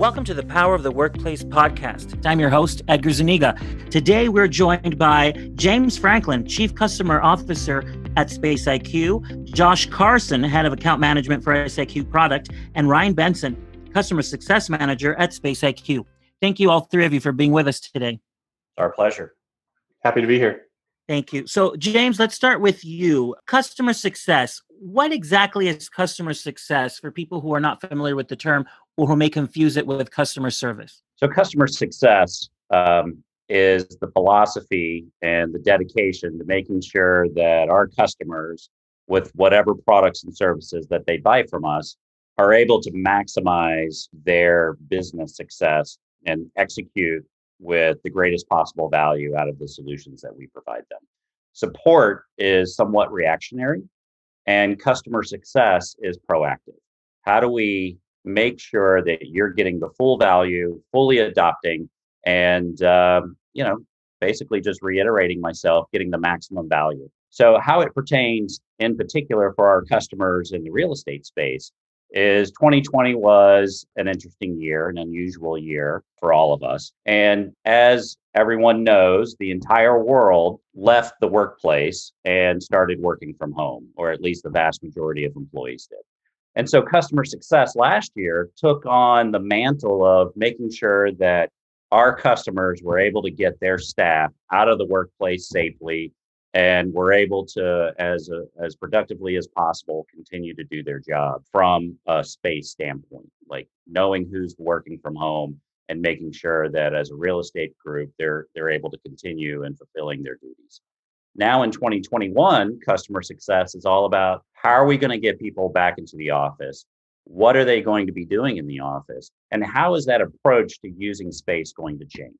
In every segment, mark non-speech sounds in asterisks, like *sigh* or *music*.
Welcome to the Power of the Workplace podcast. I'm your host, Edgar Zuniga. Today, we're joined by James Franklin, Chief Customer Officer at Space IQ, Josh Carson, Head of Account Management for SIQ Product, and Ryan Benson, Customer Success Manager at Space IQ. Thank you, all three of you, for being with us today. Our pleasure. Happy to be here. Thank you. So, James, let's start with you. Customer success. What exactly is customer success for people who are not familiar with the term? or who may confuse it with customer service? So, customer success um, is the philosophy and the dedication to making sure that our customers, with whatever products and services that they buy from us, are able to maximize their business success and execute with the greatest possible value out of the solutions that we provide them. Support is somewhat reactionary, and customer success is proactive. How do we make sure that you're getting the full value, fully adopting, and um, you know, basically just reiterating myself, getting the maximum value. So, how it pertains in particular for our customers in the real estate space is 2020 was an interesting year, an unusual year for all of us. And as everyone knows, the entire world left the workplace and started working from home, or at least the vast majority of employees did. And so customer success last year took on the mantle of making sure that our customers were able to get their staff out of the workplace safely and were able to as a, as productively as possible continue to do their job from a space standpoint like knowing who's working from home and making sure that as a real estate group they're they're able to continue and fulfilling their duties now in 2021, customer success is all about how are we going to get people back into the office? What are they going to be doing in the office? And how is that approach to using space going to change?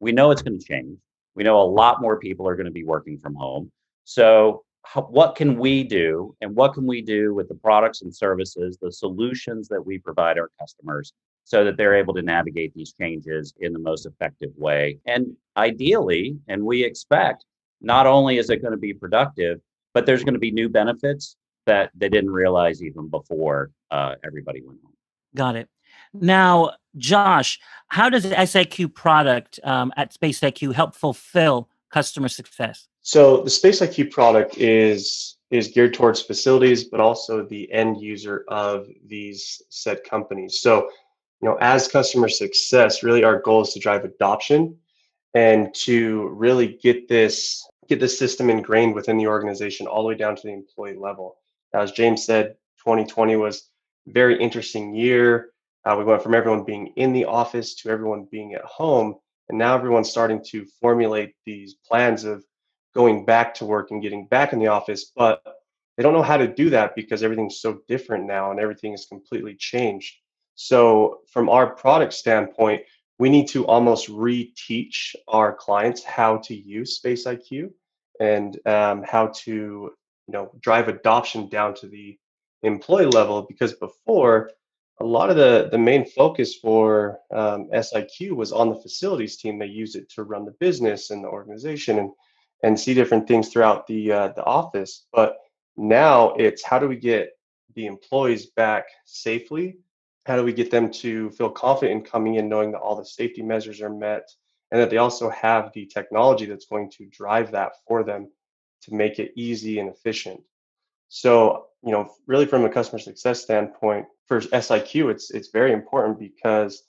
We know it's going to change. We know a lot more people are going to be working from home. So, what can we do? And what can we do with the products and services, the solutions that we provide our customers so that they're able to navigate these changes in the most effective way? And ideally, and we expect not only is it going to be productive, but there's going to be new benefits that they didn't realize even before uh, everybody went home. Got it. Now, Josh, how does the SIQ product um, at SpaceIQ help fulfill customer success? So the SpaceIQ product is is geared towards facilities, but also the end user of these said companies. So, you know, as customer success, really our goal is to drive adoption and to really get this get this system ingrained within the organization all the way down to the employee level. As James said, 2020 was a very interesting year. Uh, we went from everyone being in the office to everyone being at home, and now everyone's starting to formulate these plans of going back to work and getting back in the office, but they don't know how to do that because everything's so different now and everything is completely changed. So, from our product standpoint, we need to almost reteach our clients how to use Space IQ and um, how to you know drive adoption down to the employee level because before a lot of the the main focus for um, SIQ was on the facilities team. They use it to run the business and the organization and and see different things throughout the uh, the office. But now it's how do we get the employees back safely how do we get them to feel confident in coming in knowing that all the safety measures are met and that they also have the technology that's going to drive that for them to make it easy and efficient so you know really from a customer success standpoint for siq it's it's very important because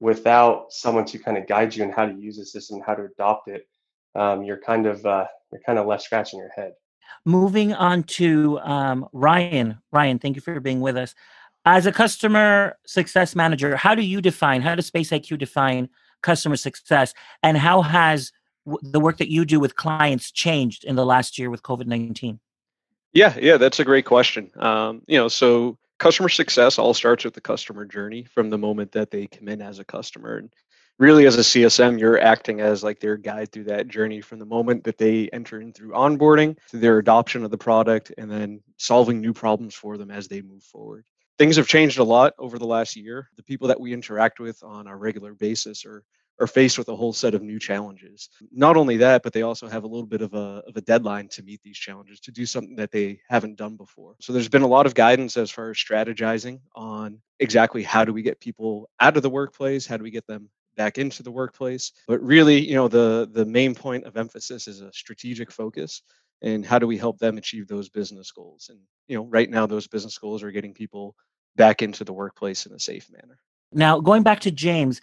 without someone to kind of guide you in how to use the system how to adopt it um, you're kind of uh, you're kind of left scratching your head moving on to um, ryan ryan thank you for being with us as a customer success manager, how do you define, how does Space IQ define customer success? And how has the work that you do with clients changed in the last year with COVID 19? Yeah, yeah, that's a great question. Um, you know, so customer success all starts with the customer journey from the moment that they come in as a customer. And really, as a CSM, you're acting as like their guide through that journey from the moment that they enter in through onboarding to their adoption of the product and then solving new problems for them as they move forward things have changed a lot over the last year. The people that we interact with on a regular basis are are faced with a whole set of new challenges. Not only that, but they also have a little bit of a, of a deadline to meet these challenges, to do something that they haven't done before. So there's been a lot of guidance as far as strategizing on exactly how do we get people out of the workplace, how do we get them back into the workplace. But really, you know, the the main point of emphasis is a strategic focus and how do we help them achieve those business goals. And you know, right now those business goals are getting people back into the workplace in a safe manner. Now, going back to James,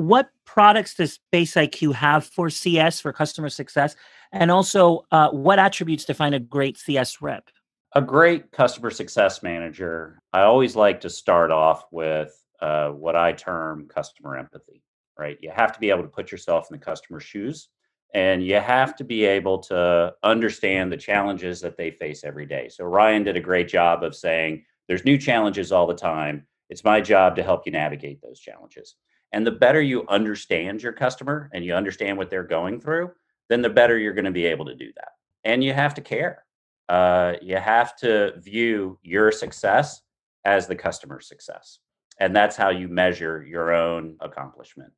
what products does Space IQ have for CS for customer success, and also uh, what attributes define a great CS rep? A great customer success manager. I always like to start off with uh, what I term customer empathy. Right, you have to be able to put yourself in the customer's shoes, and you have to be able to understand the challenges that they face every day. So Ryan did a great job of saying there's new challenges all the time. It's my job to help you navigate those challenges. And the better you understand your customer and you understand what they're going through, then the better you're going to be able to do that. And you have to care. Uh, you have to view your success as the customer's success. And that's how you measure your own accomplishment.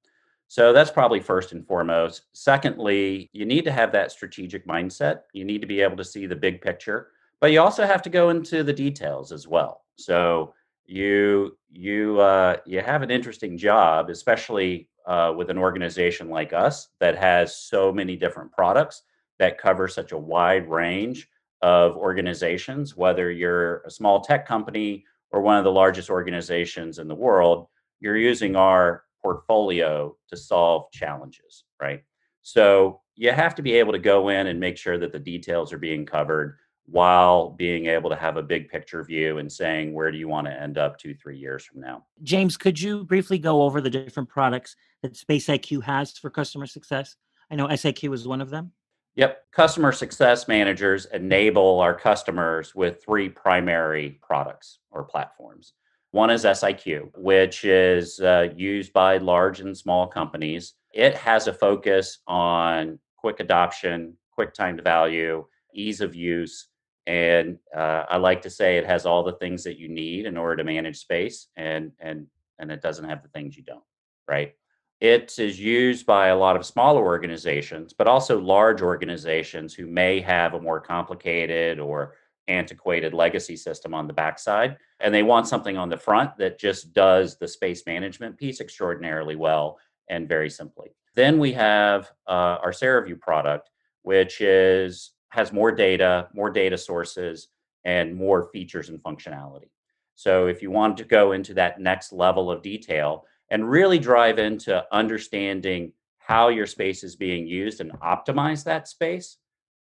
So that's probably first and foremost. Secondly, you need to have that strategic mindset. You need to be able to see the big picture but you also have to go into the details as well. So you you uh, you have an interesting job, especially uh, with an organization like us that has so many different products that cover such a wide range of organizations. Whether you're a small tech company or one of the largest organizations in the world, you're using our portfolio to solve challenges, right? So you have to be able to go in and make sure that the details are being covered while being able to have a big picture view and saying where do you want to end up two three years from now? James could you briefly go over the different products that space iq has for customer success? I know siq is one of them. Yep. Customer success managers enable our customers with three primary products or platforms. One is siq which is uh, used by large and small companies. It has a focus on quick adoption quick time to value ease of use and uh, I like to say it has all the things that you need in order to manage space, and and and it doesn't have the things you don't. Right? It is used by a lot of smaller organizations, but also large organizations who may have a more complicated or antiquated legacy system on the backside, and they want something on the front that just does the space management piece extraordinarily well and very simply. Then we have uh, our Serraview product, which is has more data, more data sources, and more features and functionality. So if you want to go into that next level of detail and really drive into understanding how your space is being used and optimize that space,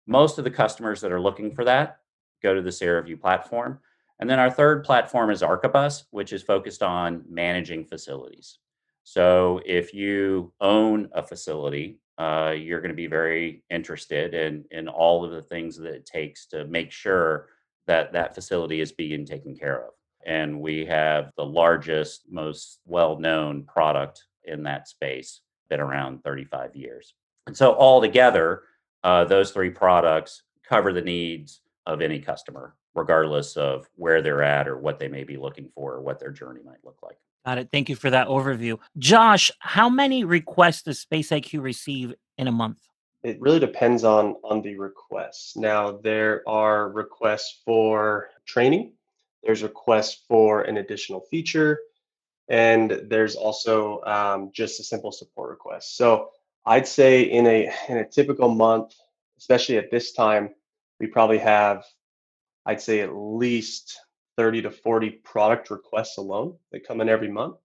most of the customers that are looking for that go to the Serraview platform. And then our third platform is Archibus, which is focused on managing facilities. So if you own a facility uh, you're going to be very interested in in all of the things that it takes to make sure that that facility is being taken care of. And we have the largest, most well-known product in that space, been around 35 years. And so altogether, uh, those three products cover the needs of any customer, regardless of where they're at or what they may be looking for or what their journey might look like. Got it. Thank you for that overview. Josh, how many requests does Space IQ receive in a month? It really depends on on the requests. Now there are requests for training, there's requests for an additional feature, and there's also um, just a simple support request. So I'd say in a in a typical month, especially at this time, we probably have, I'd say at least 30 to 40 product requests alone that come in every month.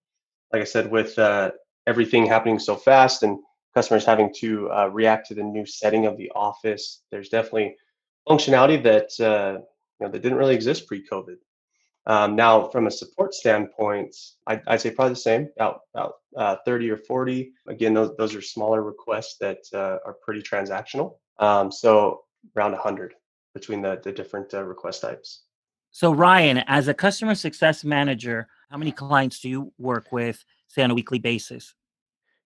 Like I said, with uh, everything happening so fast and customers having to uh, react to the new setting of the office, there's definitely functionality that uh, you know that didn't really exist pre-COVID. Um, now, from a support standpoint, I'd, I'd, say probably the same, about, about uh, 30 or 40. Again, those, those are smaller requests that uh, are pretty transactional. Um, so around 100 between the, the different uh, request types. So, Ryan, as a customer success manager, how many clients do you work with, say, on a weekly basis?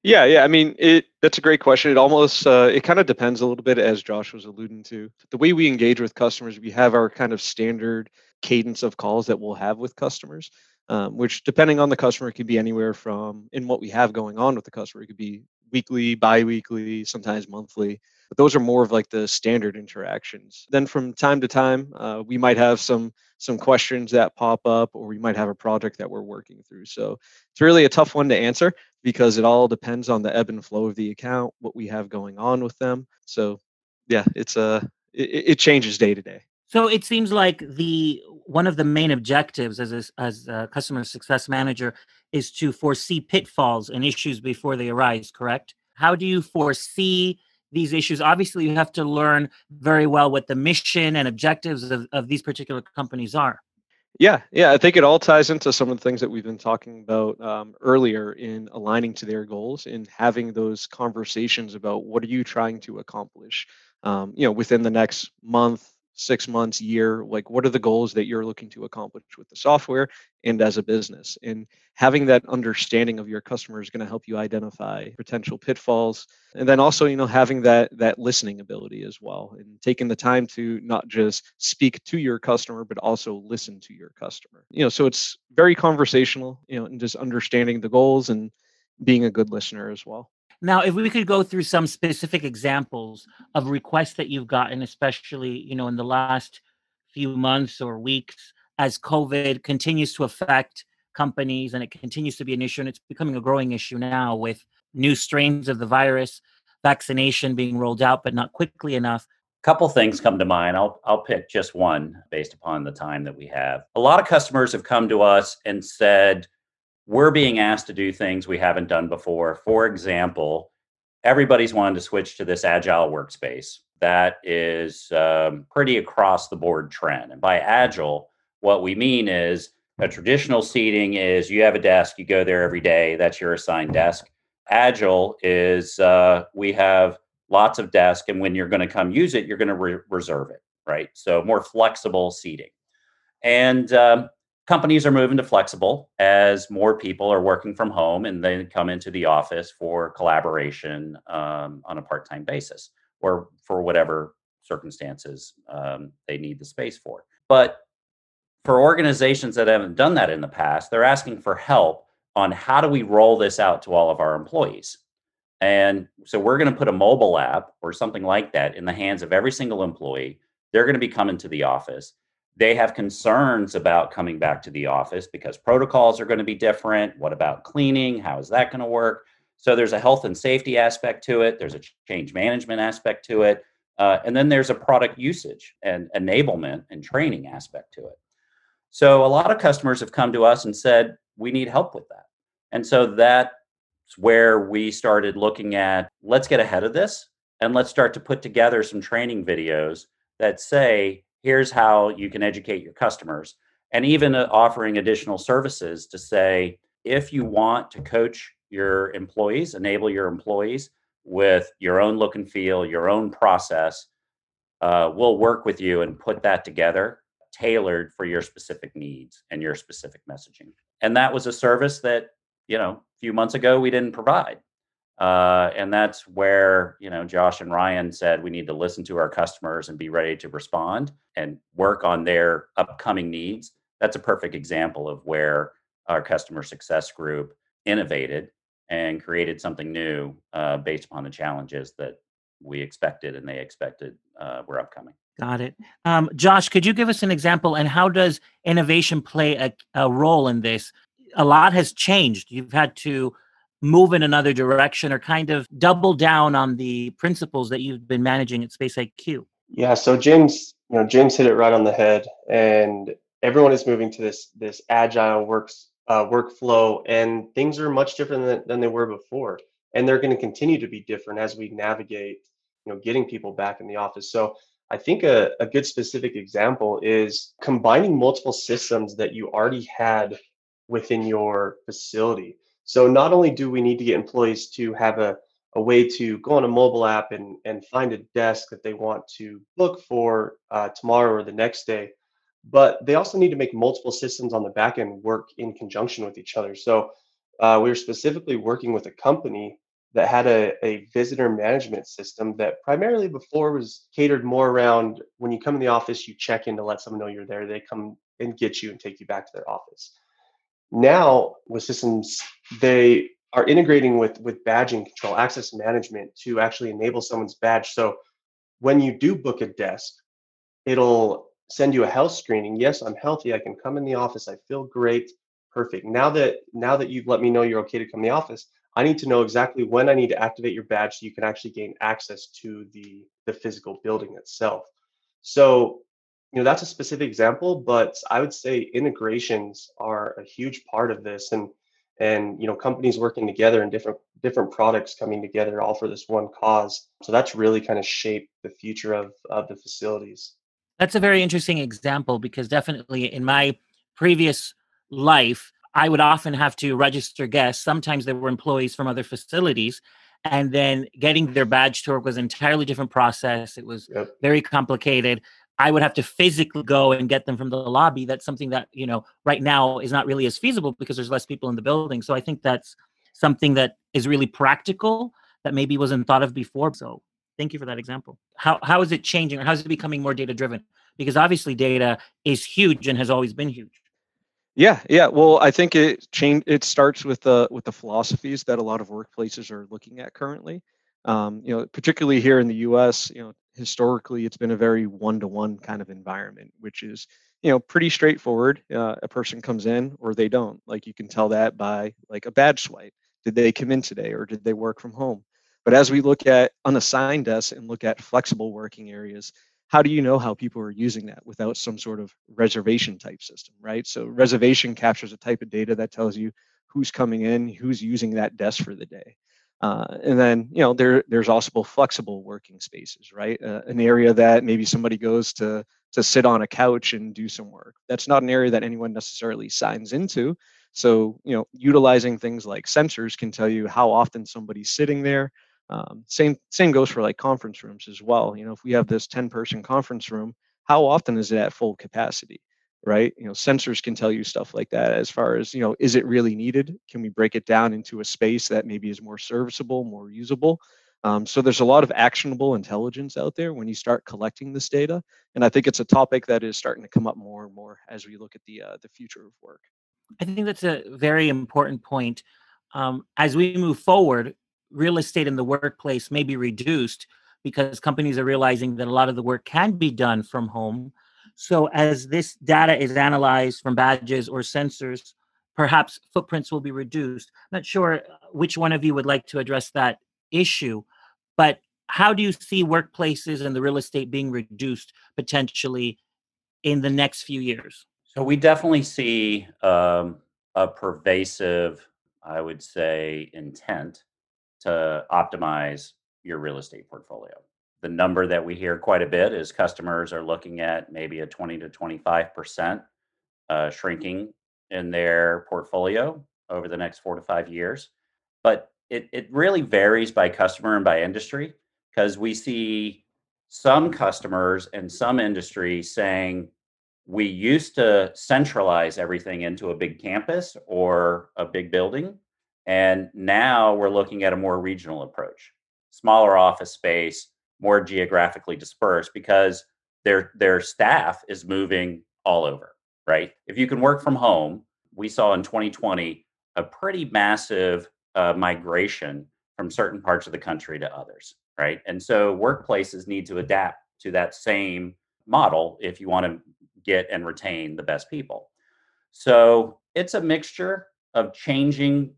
Yeah, yeah. I mean, it that's a great question. It almost uh, it kind of depends a little bit, as Josh was alluding to. The way we engage with customers, we have our kind of standard cadence of calls that we'll have with customers, um, which depending on the customer, could be anywhere from in what we have going on with the customer, it could be weekly, bi-weekly, sometimes monthly. But those are more of like the standard interactions. Then from time to time, uh, we might have some some questions that pop up, or we might have a project that we're working through. So it's really a tough one to answer because it all depends on the ebb and flow of the account, what we have going on with them. So yeah, it's a uh, it, it changes day to day. So it seems like the one of the main objectives as a, as a customer success manager is to foresee pitfalls and issues before they arise. Correct? How do you foresee these issues? Obviously, you have to learn very well what the mission and objectives of, of these particular companies are. Yeah, yeah, I think it all ties into some of the things that we've been talking about um, earlier in aligning to their goals and having those conversations about what are you trying to accomplish, um, you know, within the next month, six months, year? Like, what are the goals that you're looking to accomplish with the software and as a business? And having that understanding of your customer is going to help you identify potential pitfalls. And then also, you know, having that that listening ability as well, and taking the time to not just speak to your customer, but also listen to your customer. You know, so it's very conversational. You know, and just understanding the goals and being a good listener as well. Now, if we could go through some specific examples of requests that you've gotten, especially you know in the last few months or weeks, as COVID continues to affect companies and it continues to be an issue, and it's becoming a growing issue now with new strains of the virus, vaccination being rolled out, but not quickly enough. Couple things come to mind. I'll I'll pick just one based upon the time that we have. A lot of customers have come to us and said, we're being asked to do things we haven't done before. For example, everybody's wanted to switch to this agile workspace. That is um, pretty across the board trend. And by agile, what we mean is a traditional seating is you have a desk, you go there every day, that's your assigned desk. Agile is uh, we have lots of desks, and when you're going to come use it, you're going to re- reserve it, right? So more flexible seating. And um, companies are moving to flexible as more people are working from home and they come into the office for collaboration um, on a part-time basis or for whatever circumstances um, they need the space for. But for organizations that haven't done that in the past they're asking for help on how do we roll this out to all of our employees? And so we're going to put a mobile app or something like that in the hands of every single employee. They're going to be coming to the office they have concerns about coming back to the office because protocols are going to be different. What about cleaning? How is that going to work? So there's a health and safety aspect to it. There's a change management aspect to it. Uh, and then there's a product usage and enablement and training aspect to it. So a lot of customers have come to us and said, we need help with that. And so that's where we started looking at let's get ahead of this and let's start to put together some training videos that say, here's how you can educate your customers. And even uh, offering additional services to say if you want to coach your employees enable your employees with your own look and feel your own process uh, we'll work with you and put that together tailored for your specific needs and your specific messaging. And that was a service that you know a few months ago we didn't provide uh, and that's where you know Josh and Ryan said we need to listen to our customers and be ready to respond and work on their upcoming needs. That's a perfect example of where our customer success group innovated and created something new uh, based upon the challenges that we expected and they expected uh, were upcoming. Got it. Um, Josh, could you give us an example and how does innovation play a, a role in this? A lot has changed. You've had to move in another direction or kind of double down on the principles that you've been managing at Space IQ? Yeah, so James, you know, James hit it right on the head, and everyone is moving to this this agile works uh, workflow, and things are much different than, than they were before, and they're going to continue to be different as we navigate, you know, getting people back in the office. So I think a, a good specific example is combining multiple systems that you already had within your facility. So not only do we need to get employees to have a, a way to go on a mobile app and, and find a desk that they want to book for uh, tomorrow or the next day, but they also need to make multiple systems on the back end work in conjunction with each other. So uh, we were specifically working with a company that had a, a visitor management system that primarily before was catered more around when you come in the office, you check in to let someone know you're there. They come and get you and take you back to their office now with systems they are integrating with with badging control, access management to actually enable someone's badge. So when you do book a desk, it'll send you a health screening. Yes, I'm healthy. I can come in the office. I feel great. Perfect. Now that now that you've let me know you're okay to come in the office, I need to know exactly when I need to activate your badge so you can actually gain access to the the physical building itself. So, you know, that's a specific example, but I would say integrations are a huge part of this and and you know companies working together and different different products coming together all for this one cause. So that's really kind of shaped the future of of the facilities. That's a very interesting example because definitely in my previous life, I would often have to register guests. Sometimes they were employees from other facilities. And then getting their badge to work was an entirely different process. It was yep. very complicated. I would have to physically go and get them from the lobby. That's something that, you know, right now is not really as feasible because there's less people in the building. So I think that's something that is really practical that maybe wasn't thought of before. So thank you for that example. How how is it changing or how is it becoming more data driven? Because obviously data is huge and has always been huge. Yeah, yeah. Well, I think it change. It starts with the with the philosophies that a lot of workplaces are looking at currently. Um, you know, particularly here in the U.S. You know, historically it's been a very one-to-one kind of environment, which is you know pretty straightforward. Uh, a person comes in or they don't. Like you can tell that by like a badge swipe. Did they come in today or did they work from home? But as we look at unassigned desks and look at flexible working areas, how do you know how people are using that without some sort of reservation type system, right? So reservation captures a type of data that tells you who's coming in, who's using that desk for the day. Uh, and then, you know, there there's also flexible working spaces, right? Uh, an area that maybe somebody goes to to sit on a couch and do some work. That's not an area that anyone necessarily signs into. So, you know, utilizing things like sensors can tell you how often somebody's sitting there, um, same same goes for like conference rooms as well. You know, if we have this 10 person conference room, how often is it at full capacity? Right. You know, sensors can tell you stuff like that as far as, you know, is it really needed? Can we break it down into a space that maybe is more serviceable, more usable? Um, so there's a lot of actionable intelligence out there when you start collecting this data, and I think it's a topic that is starting to come up more and more as we look at the uh, the future of work. I think that's a very important point. Um, as we move forward, real estate in the workplace may be reduced because companies are realizing that a lot of the work can be done from home. So, as this data is analyzed from badges or sensors, perhaps footprints will be reduced. Not sure uh, which one of you would like to address that issue, but how do you see workplaces and the real estate being reduced potentially in the next few years? So, we definitely see um, a pervasive, I would say, intent to optimize your real estate portfolio. The number that we hear quite a bit is customers are looking at maybe a 20 to 25% uh, shrinking in their portfolio over the next four to five years. But it, it really varies by customer and by industry because we see some customers and some industries saying, we used to centralize everything into a big campus or a big building and now we're looking at a more regional approach, smaller office space, more geographically dispersed because their their staff is moving all over, right? If you can work from home, we saw in 2020 a pretty massive uh, migration from certain parts of the country to others, right? And so workplaces need to adapt to that same model if you want to get and retain the best people. So it's a mixture of changing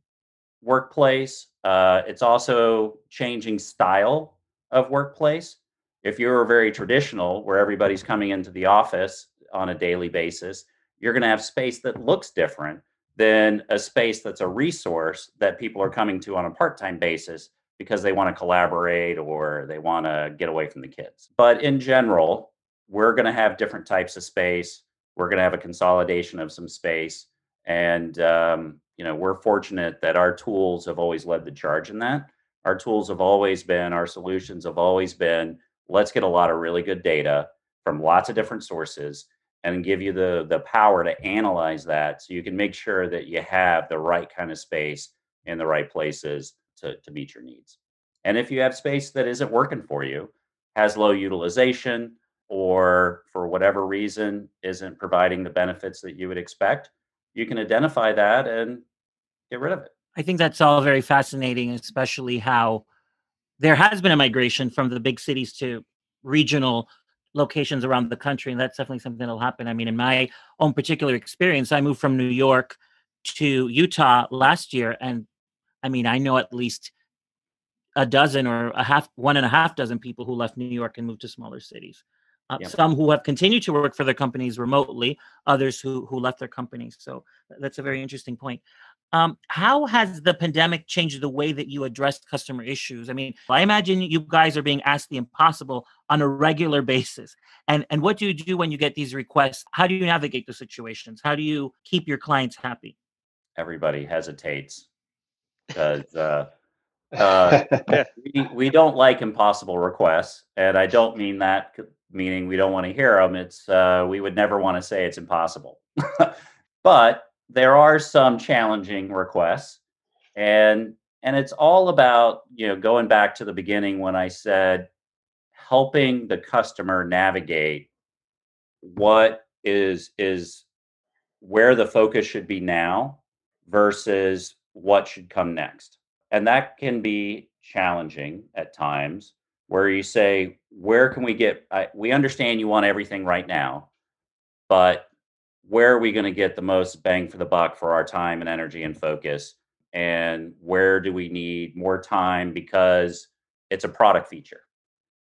workplace. Uh, it's also changing style of workplace. If you're very traditional, where everybody's coming into the office on a daily basis, you're going to have space that looks different than a space that's a resource that people are coming to on a part time basis because they want to collaborate or they want to get away from the kids. But in general, we're going to have different types of space. We're going to have a consolidation of some space. And um, you know we're fortunate that our tools have always led the charge in that our tools have always been our solutions have always been let's get a lot of really good data from lots of different sources and give you the the power to analyze that so you can make sure that you have the right kind of space in the right places to, to meet your needs and if you have space that isn't working for you has low utilization or for whatever reason isn't providing the benefits that you would expect you can identify that and get rid of it. I think that's all very fascinating, especially how there has been a migration from the big cities to regional locations around the country, and that's definitely something that'll happen. I mean, in my own particular experience, I moved from New York to Utah last year, and I mean, I know at least a dozen or a half, one and a half dozen people who left New York and moved to smaller cities. Uh, yep. Some who have continued to work for their companies remotely, others who who left their companies. So that's a very interesting point. Um, how has the pandemic changed the way that you address customer issues? I mean, I imagine you guys are being asked the impossible on a regular basis. And and what do you do when you get these requests? How do you navigate the situations? How do you keep your clients happy? Everybody hesitates because uh, *laughs* uh, we, we don't like impossible requests, and I don't mean that meaning we don't want to hear them. It's uh, we would never want to say it's impossible, *laughs* but there are some challenging requests, and and it's all about you know going back to the beginning when I said helping the customer navigate what is is where the focus should be now versus what should come next. And that can be challenging at times where you say where can we get I, we understand you want everything right now but where are we going to get the most bang for the buck for our time and energy and focus? And where do we need more time? Because it's a product feature.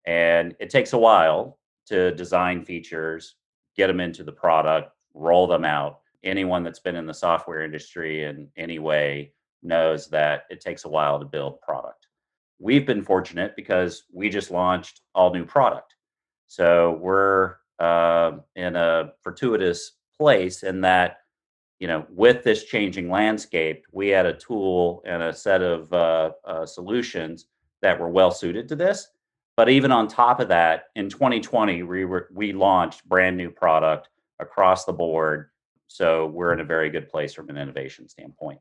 And it takes a while to design features get them into the product roll them out. Anyone that's been in the software industry in any way knows that it takes a while to build product. We've been fortunate because we just launched all new product. So we're uh, in a fortuitous place in that you know with this changing landscape we had a tool and a set of uh, uh, solutions that were well suited to this. But even on top of that in 2020 we were, we launched brand new product across the board. So we're in a very good place from an innovation standpoint.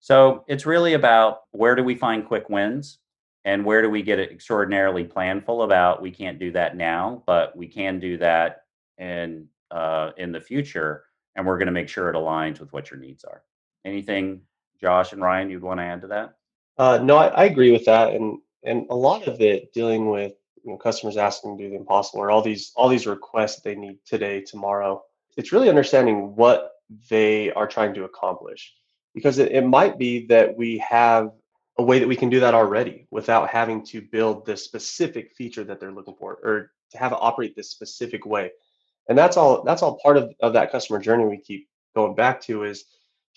So it's really about where do we find quick wins and where do we get extraordinarily planful about we can't do that now but we can do that and uh, in the future, and we're going to make sure it aligns with what your needs are. Anything, Josh and Ryan, you'd want to add to that? Uh, no, I, I, agree with that, and and a lot of it dealing with you know, customers asking to do the impossible or all these all these requests they need today, tomorrow. It's really understanding what they are trying to accomplish, because it, it might be that we have a way that we can do that already without having to build the specific feature that they're looking for or to have it operate this specific way and that's all that's all part of, of that customer journey we keep going back to is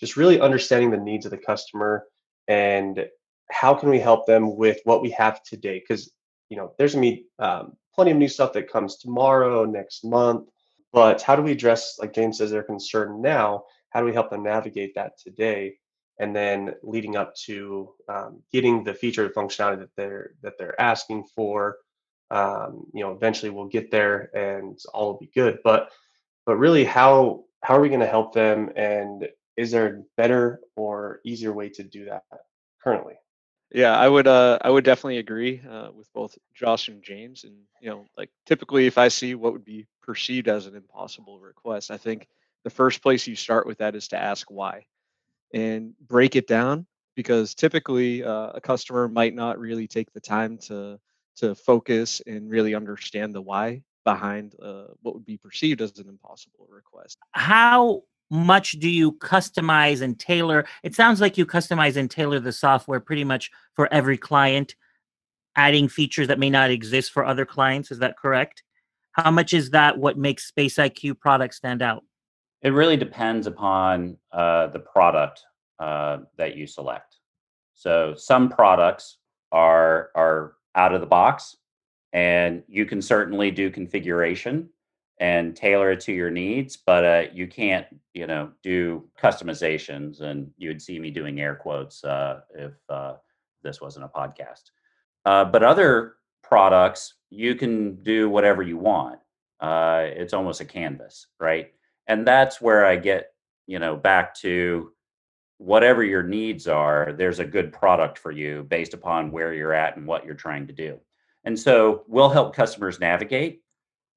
just really understanding the needs of the customer and how can we help them with what we have today? Because you know there's gonna be um, plenty of new stuff that comes tomorrow next month but how do we address like james says their concern now? How do we help them navigate that today? And then leading up to um, getting the feature functionality that they're that they're asking for um, you know eventually we'll get there and all will be good. But but really how how are we going to help them? And is there a better or easier way to do that currently? Yeah i would uh i would definitely agree uh, with both josh and james. And you know like typically if i see what would be perceived as an impossible request i think the first place you start with that is to ask why and break it down. Because typically uh, a customer might not really take the time to to focus and really understand the why behind uh, what would be perceived as an impossible request. How much do you customize and tailor? It sounds like you customize and tailor the software pretty much for every client, adding features that may not exist for other clients. Is that correct? How much is that what makes Space IQ products stand out? It really depends upon uh, the product uh, that you select. So some products are are out of the box. And you can certainly do configuration and tailor it to your needs, but uh, you can't, you know, do customizations. And you would see me doing air quotes uh, if uh, this wasn't a podcast. Uh, but other products, you can do whatever you want. Uh, it's almost a canvas, right? And that's where I get, you know, back to whatever your needs are, there's a good product for you based upon where you're at and what you're trying to do. And so we'll help customers navigate,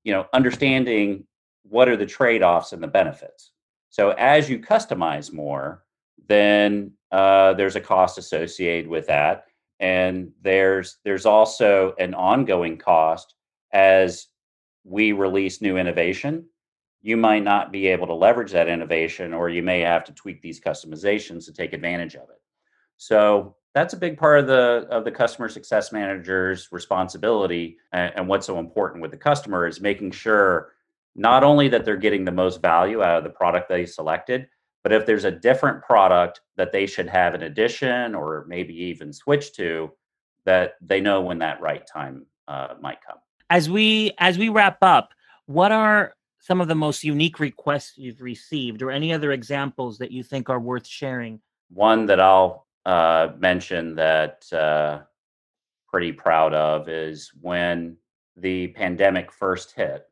you know, understanding what are the trade-offs and the benefits. So as you customize more, then uh, there's a cost associated with that, and there's there's also an ongoing cost as we release new innovation. You might not be able to leverage that innovation, or you may have to tweak these customizations to take advantage of it. So that's a big part of the of the customer success manager's responsibility and, and, what's so important with the customer is making sure not only that they're getting the most value out of the product they selected but if there's a different product that they should have in addition or maybe even switch to that they know when that right time uh, might come as we as we wrap up what are some of the most unique requests you've received or any other examples that you think are worth sharing one that i'll uh, mention that uh, pretty proud of is when the pandemic first hit.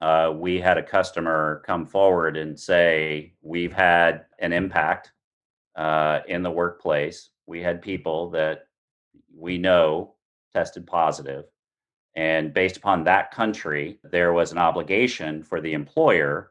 Uh, we had a customer come forward and say, We've had an impact uh, in the workplace. We had people that we know tested positive. And based upon that country, there was an obligation for the employer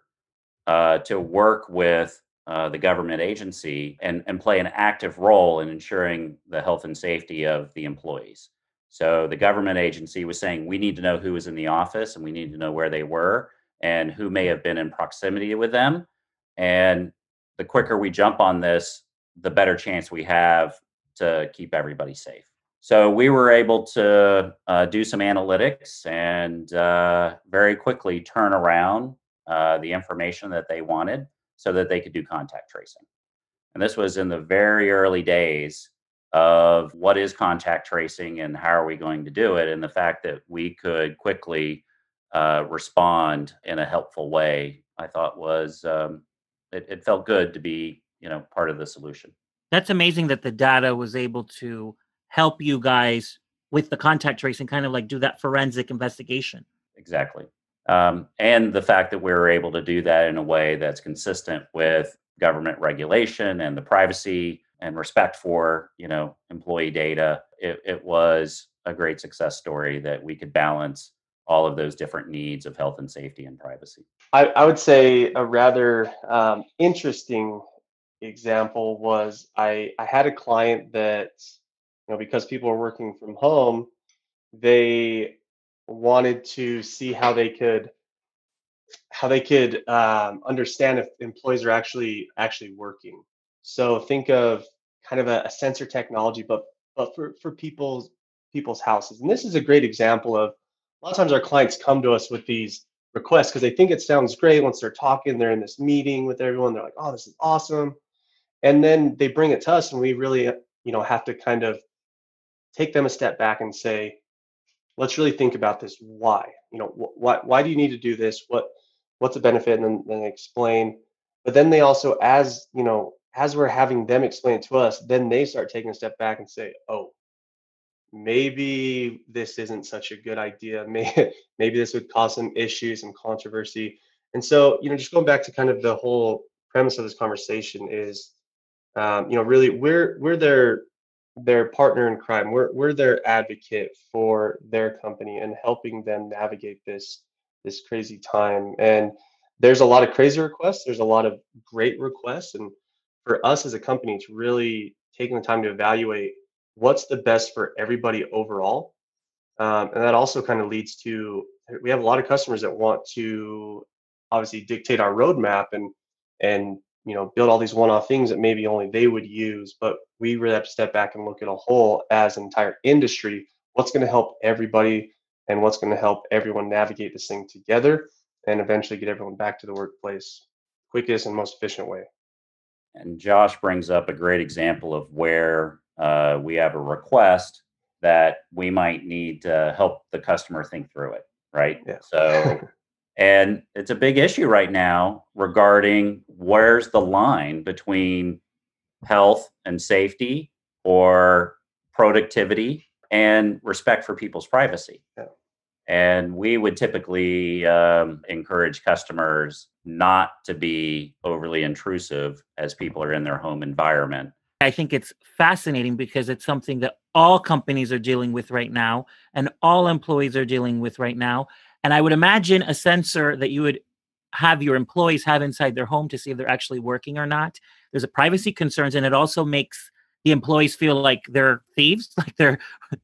uh, to work with uh, the government agency and, and play an active role in ensuring the health and safety of the employees. So the government agency was saying we need to know who was in the office and we need to know where they were and who may have been in proximity with them. And the quicker we jump on this, the better chance we have to keep everybody safe. So we were able to uh, do some analytics and uh, very quickly turn around uh, the information that they wanted so that they could do contact tracing. And this was in the very early days of what is contact tracing and how are we going to do it. And the fact that we could quickly uh, respond in a helpful way, I thought was, um, it, it felt good to be, you know, part of the solution. That's amazing that the data was able to help you guys with the contact tracing, kind of like do that forensic investigation. Exactly um, and the fact that we are able to do that in a way that's consistent with government regulation and the privacy and respect for you know employee data it, it was a great success story that we could balance all of those different needs of health and safety and privacy i, I would say a rather um, interesting example was I, I had a client that you know because people are working from home they wanted to see how they could how they could um, understand if employees are actually actually working. So think of kind of a, a sensor technology, but but for for people's people's houses. And this is a great example of a lot of times our clients come to us with these requests because they think it sounds great once they're talking, they're in this meeting with everyone, they're like, oh, this is awesome. And then they bring it to us and we really, you know, have to kind of take them a step back and say, let's really think about this. Why? You know, wh- why why do you need to do this? What what's the benefit? And then, then explain. But then they also, as you know, as we're having them explain it to us, then they start taking a step back and say, oh, maybe this isn't such a good idea. *laughs* Maybe, maybe this would cause some issues and controversy. And so, you know, just going back to kind of the whole premise of this conversation is, um, you know, really we're we're their their partner in crime. We're we're their advocate for their company and helping them navigate this this crazy time. And there's a lot of crazy requests. There's a lot of great requests, and for us as a company, it's really taking the time to evaluate what's the best for everybody overall. Um, and that also kind of leads to we have a lot of customers that want to obviously dictate our roadmap and and you know build all these one-off things that maybe only they would use but we really have to step back and look at a whole as an entire industry what's going to help everybody and what's going to help everyone navigate this thing together and eventually get everyone back to the workplace quickest and most efficient way and josh brings up a great example of where uh, we have a request that we might need to help the customer think through it right yeah. so And it's a big issue right now regarding where's the line between health and safety or productivity and respect for people's privacy. Yeah. And we would typically um, encourage customers not to be overly intrusive as people are in their home environment. I think it's fascinating because it's something that all companies are dealing with right now and all employees are dealing with right now. And I would imagine a sensor that you would have your employees have inside their home to see if they're actually working or not. there's a privacy concerns and it also makes the employees feel like they're thieves *laughs* like they're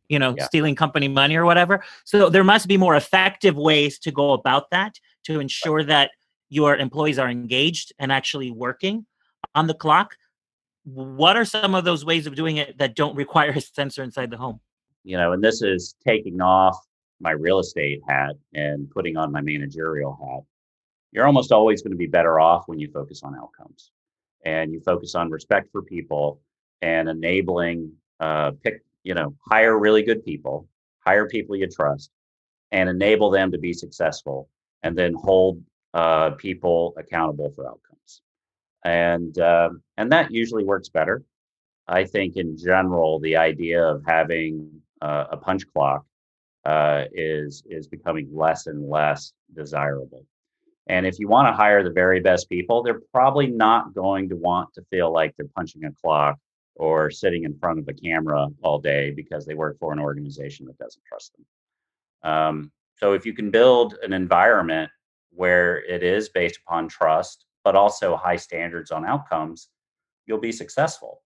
you know yeah. stealing company money or whatever so there must be more effective ways to go about that to ensure that your employees are engaged and actually working on the clock what are some of those ways of doing it that don't require a *laughs* sensor inside the home you know and this is taking off my real estate hat and putting on my managerial hat you're almost always going to be better off when you focus on outcomes and you focus on respect for people and enabling uh, pick you know hire really good people hire people you trust and enable them to be successful and then hold uh, people accountable for outcomes and uh, and that usually works better. I think in general the idea of having uh, a punch clock uh, is is becoming less and less desirable and if you want to hire the very best people, they're probably not going to want to feel like they're punching a clock or sitting in front of a camera all day because they work for an organization that doesn't trust them. Um, so if you can build an environment where it is based upon trust, but also high standards on outcomes, you'll be successful.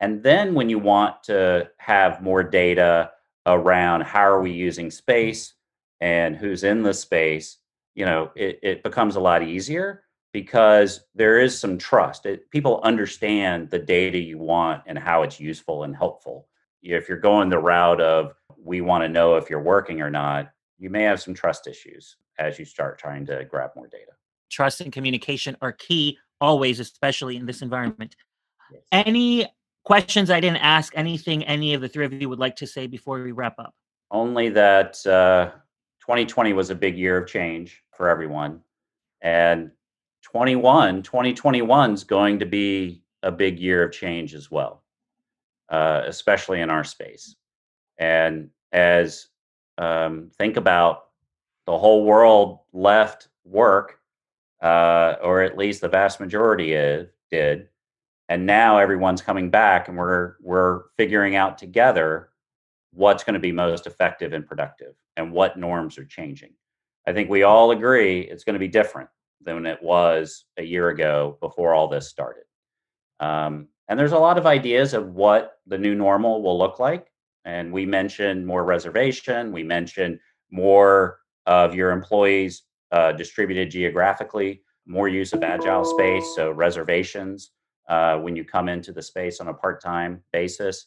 And then when you want to have more data around how are we using space and who's in the space, you know, it, it becomes a lot easier because there is some trust. It, people understand the data you want and how it's useful and helpful. If you're going the route of we want to know if you're working or not, you may have some trust issues as you start trying to grab more data. Trust and communication are key always, especially in this environment. Yes. Any questions I didn't ask? Anything any of the three of you would like to say before we wrap up? Only that uh, 2020 was a big year of change for everyone. And 21, 2021 is going to be a big year of change as well, uh, especially in our space. And as um, think about the whole world left work, uh, or at least the vast majority is, did, and now everyone's coming back, and we're we're figuring out together what's going to be most effective and productive, and what norms are changing. I think we all agree it's going to be different than it was a year ago before all this started. Um, and there's a lot of ideas of what the new normal will look like. And we mentioned more reservation, we mentioned more of your employees uh, distributed geographically, more use of agile space, so reservations uh, when you come into the space on a part time basis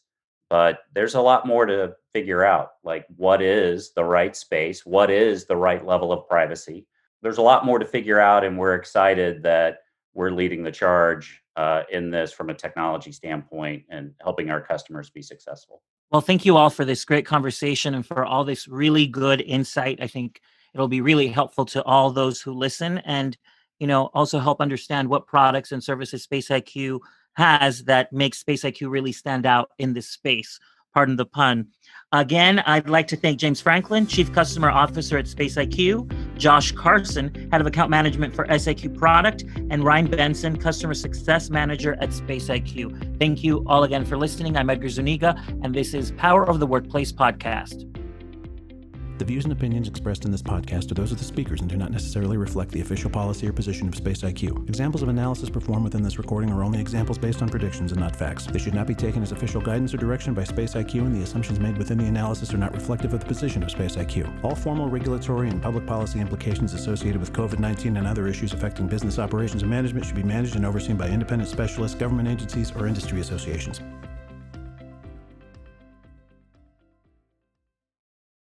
but there's a lot more to figure out like what is the right space? What is the right level of privacy? There's a lot more to figure out and we're excited that we're leading the charge uh, in this from a technology standpoint and helping our customers be successful. Well thank you all for this great conversation and for all this really good insight. I think it'll be really helpful to all those who listen and you know also help understand what products and services Space IQ has that makes Space IQ really stand out in this space. Pardon the pun. Again, I'd like to thank James Franklin, Chief Customer Officer at Space IQ, Josh Carson, Head of Account Management for SIQ Product, and Ryan Benson, Customer Success Manager at Space IQ. Thank you all again for listening. I'm Edgar Zuniga, and this is Power of the Workplace podcast. The views and opinions expressed in this podcast are those of the speakers and do not necessarily reflect the official policy or position of Space IQ. Examples of analysis performed within this recording are only examples based on predictions and not facts. They should not be taken as official guidance or direction by Space IQ, and the assumptions made within the analysis are not reflective of the position of Space IQ. All formal regulatory and public policy implications associated with COVID 19 and other issues affecting business operations and management should be managed and overseen by independent specialists, government agencies, or industry associations.